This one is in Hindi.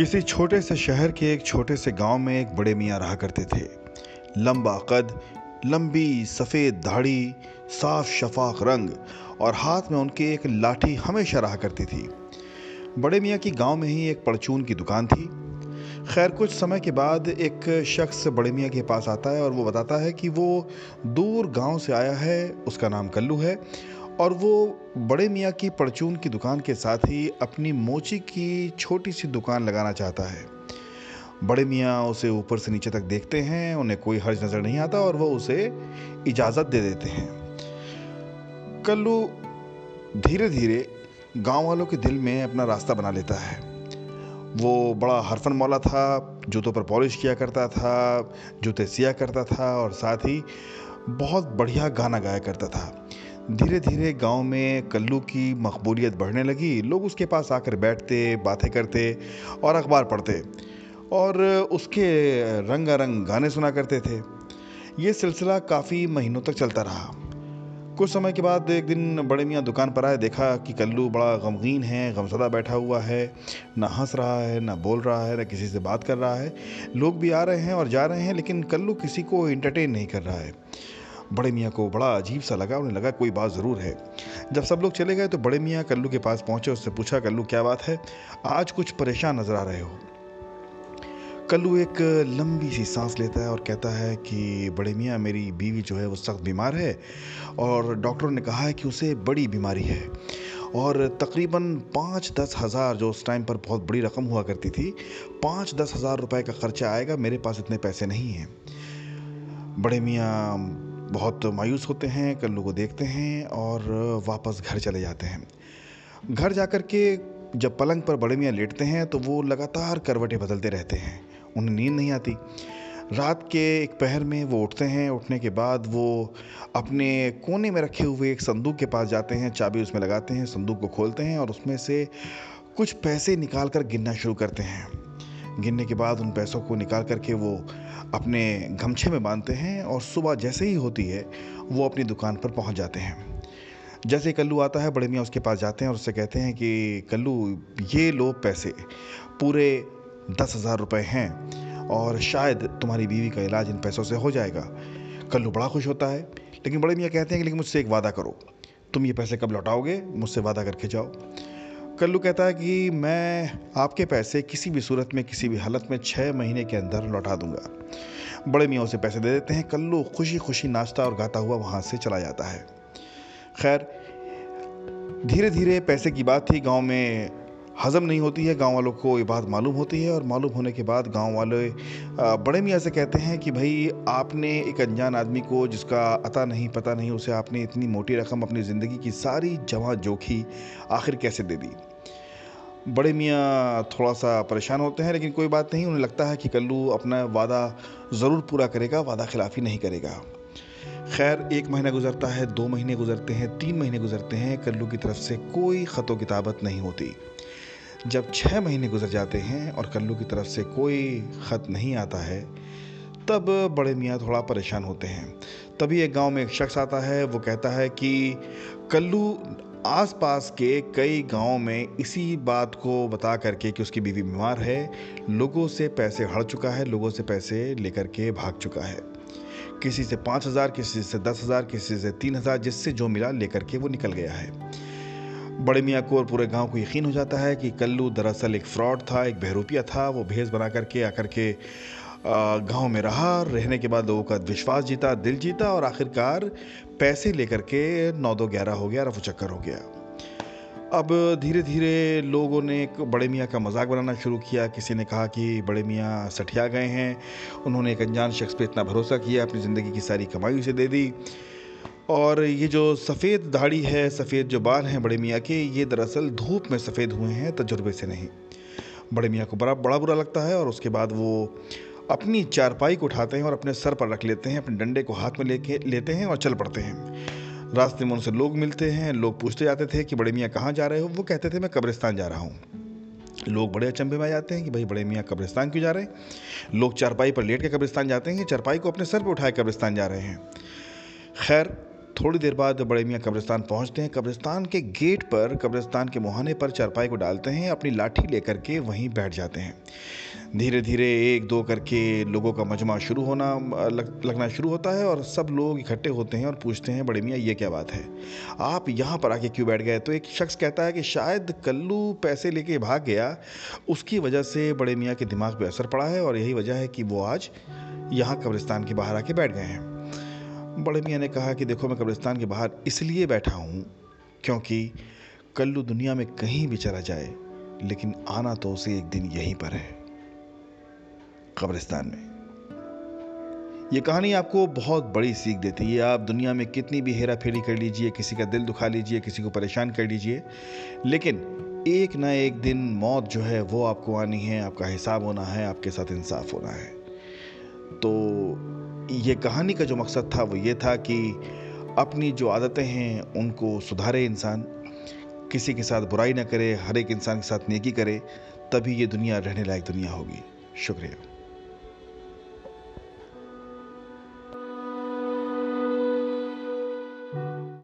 किसी छोटे से शहर के एक छोटे से गाँव में एक बड़े मियाँ रहा करते थे। लंबा कद, लंबी सफ़ेद दाढ़ी, साफ़ शफाक रंग और हाथ में उनके एक लाठी हमेशा रहा करती थी। बड़े मियाँ की गाँव में ही एक परचून की दुकान थी। खैर, कुछ समय के बाद एक शख्स बड़े मियाँ के पास आता है और वो बताता है कि वो दूर गाँव से आया है, उसका नाम कल्लू है और वो बड़े मियाँ की परचून की दुकान के साथ ही अपनी मोची की छोटी सी दुकान लगाना चाहता है। बड़े मियाँ उसे ऊपर से नीचे तक देखते हैं, उन्हें कोई हर्ज नज़र नहीं आता और वो उसे इजाज़त दे देते हैं। कल्लू धीरे धीरे गाँव वालों के दिल में अपना रास्ता बना लेता है। वो बड़ा हरफन मौला था, जूतों पर पॉलिश किया करता था, जूते सिया करता था और साथ ही बहुत बढ़िया गाना गाया करता था। धीरे धीरे गाँव में कल्लू की मकबूलियत बढ़ने लगी। लोग उसके पास आकर बैठते, बातें करते और अखबार पढ़ते और उसके रंगारंग गाने सुना करते थे। ये सिलसिला काफ़ी महीनों तक चलता रहा। कुछ समय के बाद एक दिन बड़े मियाँ दुकान पर आए, देखा कि कल्लू बड़ा गमगीन है गमसदा बैठा हुआ है, ना हंस रहा है, ना बोल रहा है, ना किसी से बात कर रहा है। लोग भी आ रहे हैं और जा रहे हैं, लेकिन कल्लू किसी को इंटरटेन नहीं कर रहा है। बड़े मियाँ को बड़ा अजीब सा लगा, उन्हें लगा कोई बात ज़रूर है। जब सब लोग चले गए तो बड़े मियाँ कल्लू के पास पहुँचे, उससे पूछा, कल्लू, क्या बात है? आज कुछ परेशान नज़र आ रहे हो? कल्लू एक लंबी सी सांस लेता है और कहता है कि, बड़े मियाँ, मेरी बीवी जो है वो सख्त बीमार है और डॉक्टरों ने कहा है कि उसे बड़ी बीमारी है। और तकरीबन पाँच दस हज़ार जो उस टाइम पर बहुत बड़ी रकम हुआ करती थी पाँच दस हज़ार रुपए का ख़र्चा आएगा, मेरे पास इतने पैसे नहीं हैं। बड़े मियाँ बहुत मायूस होते हैं, कल्लू को देखते हैं और वापस घर चले जाते हैं। घर जाकर के जब पलंग पर बड़े मियाँ लेटते हैं तो वो लगातार करवटें बदलते रहते हैं। उन्हें नींद नहीं आती। रात के एक पहर में वो उठते हैं। उठने के बाद वो अपने कोने में रखे हुए एक संदूक के पास जाते हैं। चाबी उसमें लगाते हैं, संदूक को खोलते हैं और उसमें से कुछ पैसे निकाल कर गिनना शुरू करते हैं। गिनने के बाद उन पैसों को निकाल करके वो अपने गमछे में बांधते हैं और सुबह जैसे ही होती है, वो अपनी दुकान पर पहुँच जाते हैं। जैसे कल्लू आता है, बड़े मियाँ उसके पास जाते हैं और उससे कहते हैं कि, कल्लू, ये लो पैसे। पूरे दस हज़ार रुपये हैं और शायद तुम्हारी बीवी का इलाज इन पैसों से हो जाएगा। कल्लू बड़ा खुश होता है, लेकिन बड़े मियाँ कहते हैं कि, लेकिन मुझसे एक वादा करो। तुम ये पैसे कब लौटाओगे? मुझसे वादा करके जाओ। कल्लू कहता है कि मैं आपके पैसे किसी भी सूरत में, किसी भी हालत में छः महीने के अंदर लौटा दूँगा। बड़े मियाँ उसे पैसे दे देते हैं। कल्लू खुशी खुशी नाश्ता और गाता हुआ वहाँ से चला जाता है। खैर धीरे धीरे पैसे की बात थी। गाँव में हज़म नहीं होती है। गाँव वालों को ये बात मालूम होती है और मालूम होने के बाद गाँव वाले बड़े मियाँ से कहते हैं कि भाई, आपने एक अनजान आदमी को जिसका अता नहीं, पता नहीं, उसे आपने इतनी मोटी रकम अपनी ज़िंदगी की सारी जमा जोखी आखिर कैसे दे दी? बड़े मियाँ थोड़ा सा परेशान होते हैं, लेकिन कोई बात नहीं, उन्हें लगता है कि कल्लू अपना वादा ज़रूर पूरा करेगा, वादा खिलाफ़ी नहीं करेगा। खैर, एक महीना गुजरता है, दो महीने गुजरते हैं, तीन महीने गुजरते हैं, कल्लू की तरफ़ से कोई ख़तो किताबत नहीं होती। जब छः महीने गुजर जाते हैं और कल्लू की तरफ़ से कोई ख़त नहीं आता है, तब बड़े मियाँ थोड़ा परेशान होते हैं। तभी एक गाँव में एक शख्स आता है, वो कहता है कि कल्लू आसपास के कई गाँवों में इसी बात को बता करके कि उसकी बीवी बीमार है, लोगों से पैसे हड़ चुका है, लोगों से पैसे लेकर के भाग चुका है। किसी से पाँच हज़ार, किसी से दस हज़ार, किसी से तीन हज़ार, जिससे जो मिला लेकर के वो निकल गया है। बड़े मियाँ को और पूरे गाँव को यकीन हो जाता है कि कल्लू दरअसल एक फ्रॉड था, एक बहरूपिया था, वो भेज बना करके आकर के गाँव में रहा, रहने के बाद लोगों का विश्वास जीता, दिल जीता और आखिरकार पैसे लेकर के नौ दो ग्यारह हो गया रफू चक्कर हो गया। अब धीरे धीरे लोगों ने बड़े मियाँ का मज़ाक बनाना शुरू किया। किसी ने कहा कि बड़े मियाँ सठिया गए हैं। उन्होंने एक अनजान शख्स पे इतना भरोसा किया, अपनी ज़िंदगी की सारी कमाई उसे दे दी। और ये जो सफ़ेद दाढ़ी है, सफ़ेद जो बाल हैं बड़े मियाँ के, ये दरअसल धूप में सफ़ेद हुए हैं, तजुर्बे से नहीं। बड़े मियाँ को बड़ा बड़ा बुरा लगता है और उसके बाद वो अपनी चारपाई को उठाते हैं और अपने सर पर रख लेते हैं, अपने डंडे को हाथ में लेके लेते हैं और चल पड़ते हैं। रास्ते में उनसे लोग मिलते हैं, लोग पूछते जाते थे कि, बड़े मियाँ कहाँ जा रहे हो? वो कहते थे, मैं कब्रिस्तान जा रहा हूँ। लोग बड़े अचंभे में आ जाते हैं कि, भाई, बड़े मियाँ कब्रिस्तान क्यों जा रहे हैं? लोग चारपाई पर लेट के कब्रिस्तान जाते हैं चारपाई को अपने सर पर उठाए कब्रिस्तान जा रहे हैं। खैर, थोड़ी देर बाद बड़े मियाँ कब्रिस्तान पहुँचते हैं। कब्रिस्तान के गेट पर, कब्रिस्तान के मुहाने पर चारपाई को डालते हैं, अपनी लाठी लेकर के वहीं बैठ जाते हैं। धीरे धीरे एक दो करके लोगों का मजमा शुरू होना लग, लगना शुरू होता है और सब लोग इकट्ठे होते हैं और पूछते हैं बड़े मियाँ ये क्या बात है? आप यहाँ पर आके क्यों बैठ गए? तो एक शख्स कहता है कि शायद कल्लू पैसे लेके भाग गया। उसकी वजह से बड़े मियाँ के दिमाग पर असर पड़ा है और यही वजह है कि वो आज यहाँ कब्रिस्तान के बाहर आके बैठ गए हैं। बड़े मियाँ ने कहा कि देखो मैं कब्रिस्तान के बाहर इसलिए बैठा हूँ क्योंकि कल्लू दुनिया में कहीं भी चला जाए लेकिन आना तो उसे एक दिन यहीं पर है। कब्रिस्तान में। ये कहानी आपको बहुत बड़ी सीख देती है। आप दुनिया में कितनी भी हेरा फेरी कर लीजिए, किसी का दिल दुखा लीजिए, किसी को परेशान कर लीजिए, लेकिन एक ना एक दिन मौत जो है, वो आपको आनी है, आपका हिसाब होना है, आपके साथ इंसाफ होना है। तो ये कहानी का जो मकसद था, वो ये था कि अपनी जो आदतें हैं, उनको सुधारे इंसान। किसी के साथ बुराई ना करे, हर एक इंसान के साथ नेकी करे, तभी ये दुनिया रहने लायक दुनिया होगी। शुक्रिया।